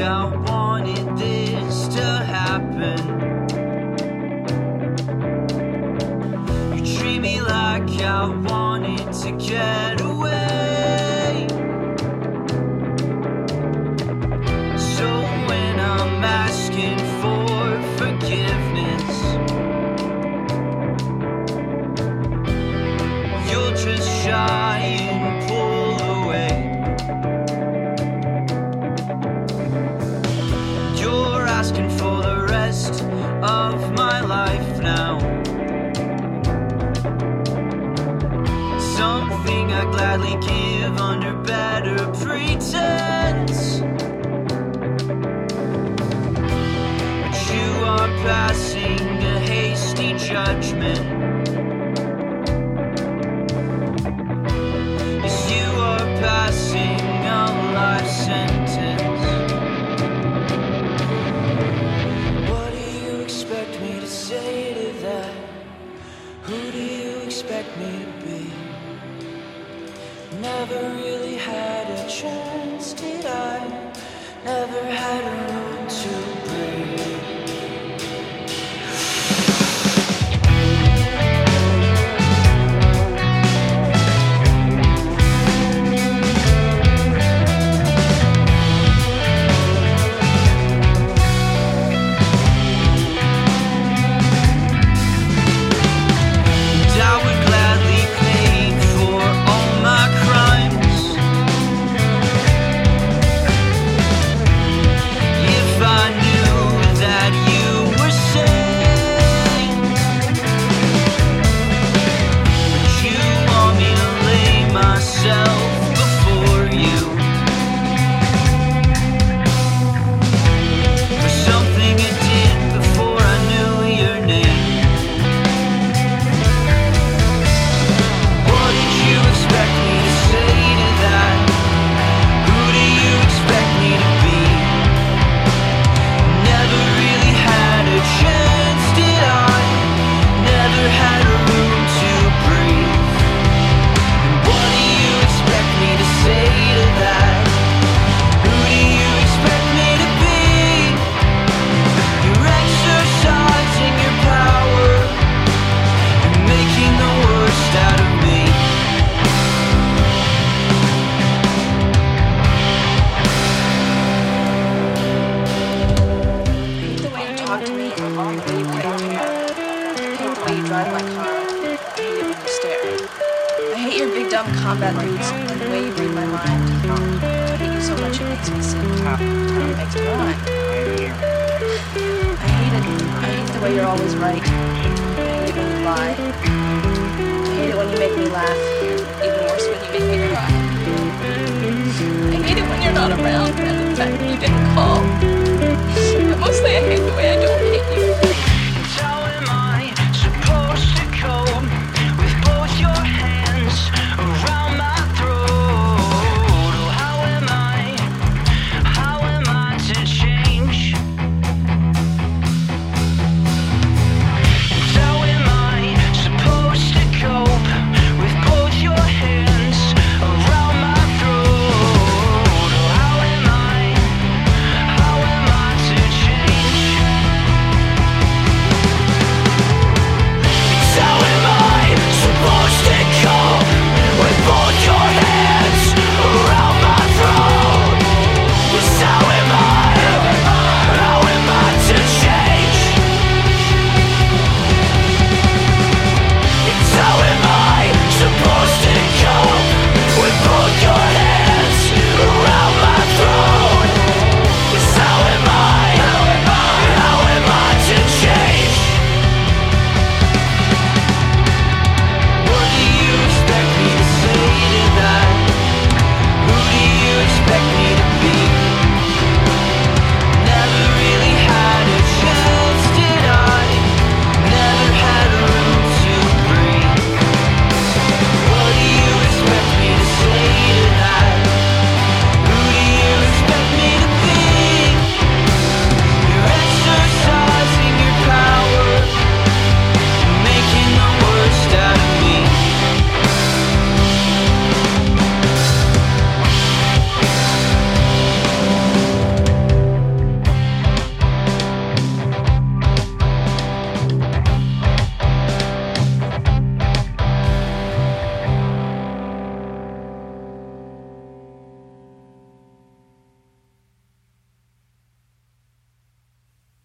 out. Life now. Something I gladly give under better pretense. But you are passing a hasty judgment. Never really had a chance, did I? Never had you drive my car. I hate it when you stare. I hate your big dumb combat boots and the way you read my mind. I hate you so much it makes me sick. It makes me run. I hate it. I hate the way you're always right. I hate it when you lie. I hate it when you make me laugh. Even worse when you make me cry. I hate it when you're not around and the fact that you didn't call.